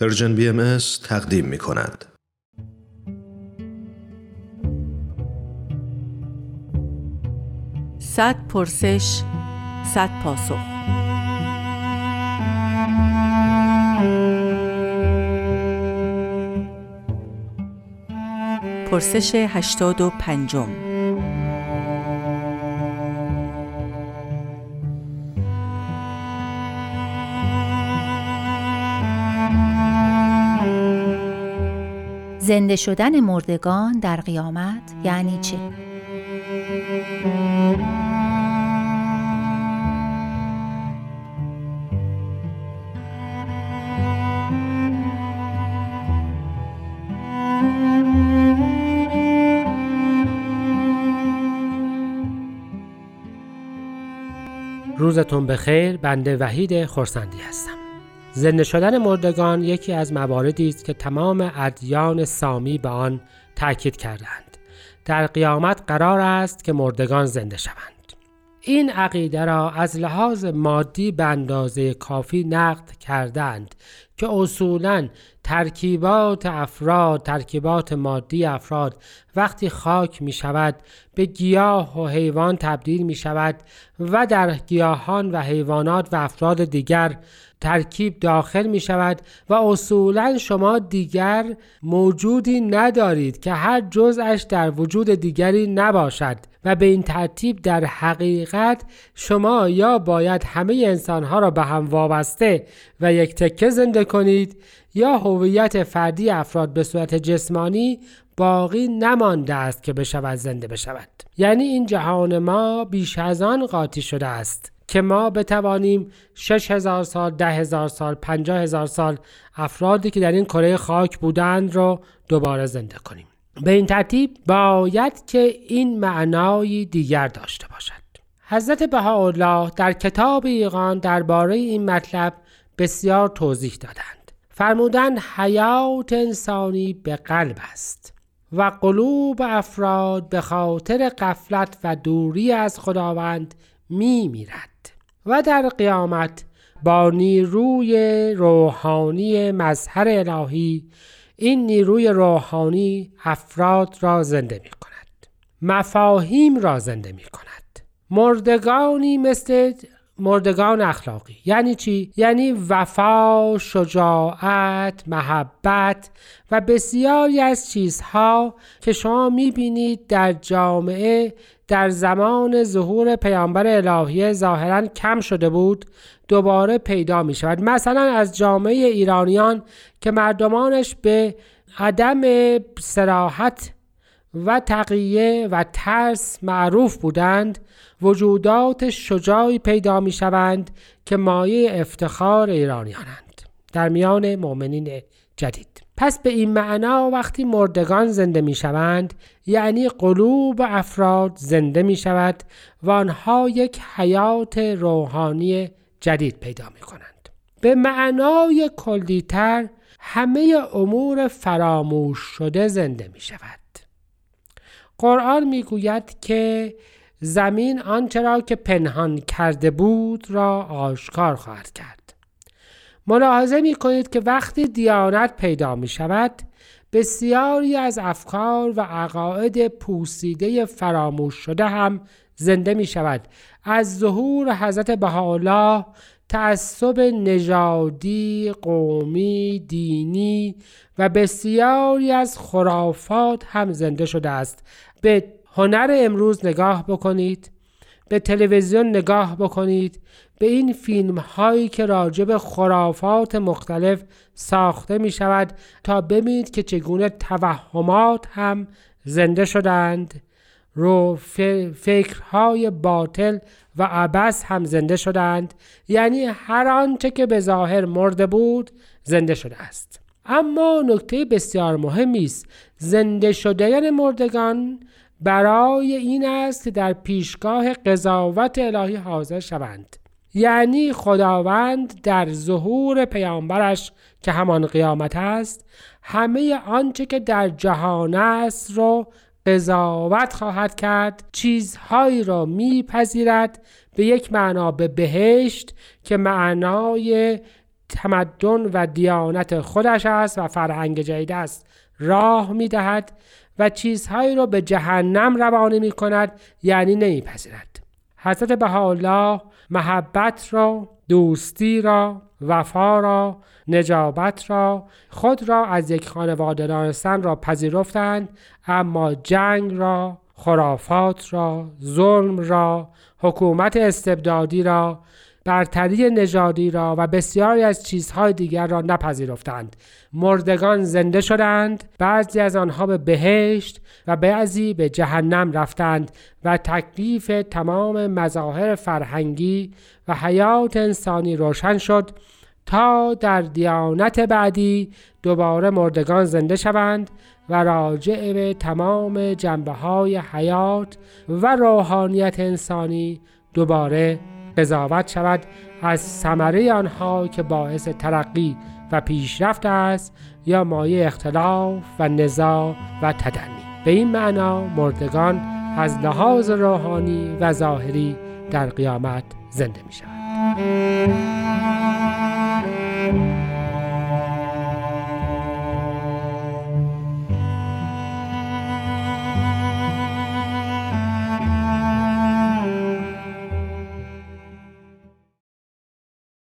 پرژن بی ام تقدیم می کند. صد پرسش صد پاسخ پرسش هشتاد و پنجم زنده شدن مردگان در قیامت یعنی چه؟ روزتون بخیر بنده وحید خورسندی هستم زنده شدن مردگان یکی از مواردی است که تمام ادیان سامی به آن تاکید کردند در قیامت قرار است که مردگان زنده شوند. این عقیده را از لحاظ مادی به اندازه کافی نقد کردند که اصولا ترکیبات افراد ترکیبات مادی افراد وقتی خاک می شود به گیاه و حیوان تبدیل می شود و در گیاهان و حیوانات و افراد دیگر ترکیب داخل می شود و اصولا شما دیگر موجودی ندارید که هر جزش در وجود دیگری نباشد و به این ترتیب در حقیقت شما یا باید همه انسانها را به هم وابسته و یک تکه زنده کنید یا هویت فردی افراد به صورت جسمانی باقی نمانده است که بشود زنده بشود یعنی این جهان ما بیش از آن قاطی شده است که ما بتوانیم 6000 سال، ده هزار سال، پنجاه هزار سال افرادی که در این کره خاک بودند رو دوباره زنده کنیم. به این ترتیب باید که این معنای دیگر داشته باشد. حضرت بهاءالله در کتاب ایقان درباره این مطلب بسیار توضیح دادند. فرمودند حیات انسانی به قلب است و قلوب افراد به خاطر قفلت و دوری از خداوند می میرد و در قیامت با نیروی روحانی مظهر الهی این نیروی روحانی افراد را زنده می کند مفاهیم را زنده می کند مردگانی مثل مردگان اخلاقی یعنی چی؟ یعنی وفا، شجاعت، محبت و بسیاری از چیزها که شما می‌بینید در جامعه در زمان ظهور پیامبر الهی ظاهرا کم شده بود دوباره پیدا می شود مثلا از جامعه ایرانیان که مردمانش به عدم سراحت و تقیه و ترس معروف بودند. وجودات شجاعی پیدا می شوند که مایه افتخار ایرانیانند. در میان مؤمنین جدید. پس به این معنا وقتی مردگان زنده می شوند یعنی قلوب افراد زنده می شود و آنها یک حیات روحانی جدید پیدا می کنند به معنای کلیتر همه امور فراموش شده زنده می شود قرآن می گوید که زمین آنچه را که پنهان کرده بود را آشکار خواهد کرد. ملاحظه می کنید که وقتی دیانت پیدا می شود بسیاری از افکار و عقاید پوسیده فراموش شده هم زنده می شود از ظهور حضرت بهاءالله تعصب نژادی قومی دینی و بسیاری از خرافات هم زنده شده است. به هنر امروز نگاه بکنید به تلویزیون نگاه بکنید به این فیلم هایی که راجب خرافات مختلف ساخته می شود تا ببینید که چگونه توهمات هم زنده شدند. رو فکرهای باطل و عبس هم زنده شدند. یعنی هر آنچه که به ظاهر مرده بود زنده شده است. اما نکته بسیار مهمی است. زنده شدن مردگان برای این است که در پیشگاه قضاوت الهی حاضر شوند. یعنی خداوند در ظهور پیامبرش که همان قیامت است همه آنچه که در جهان است رو قضاوت خواهد کرد چیزهایی را میپذیرد به یک معنا به بهشت که معنای تمدن و دیانت خودش است و فرهنگ جدید است راه می دهد و چیزهایی را به جهنم روانه می کند یعنی نمیپذیرد. حضرت بهاءالله محبت را دوستی را وفا را نجابت را خود را از یک خانواده دانستن را پذیرفتند اما جنگ را خرافات را ظلم را حکومت استبدادی را برتری نژادی را و بسیاری از چیزهای دیگر را نپذیرفتند. مردگان زنده شدند بعضی از آنها به بهشت و بعضی به جهنم رفتند و تکلیف تمام مظاهر فرهنگی و حیات انسانی روشن شد تا در دیانت بعدی دوباره مردگان زنده شوند و راجع به تمام جنبه های حیات و روحانیت انسانی دوباره قضاوت شود از ثمره آنها که باعث ترقی و پیشرفت است یا مایه اختلاف و نزاع و تدنی به این معنا مردگان از لحاظ روحانی و ظاهری در قیامت زنده می شود.